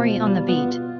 On the beat.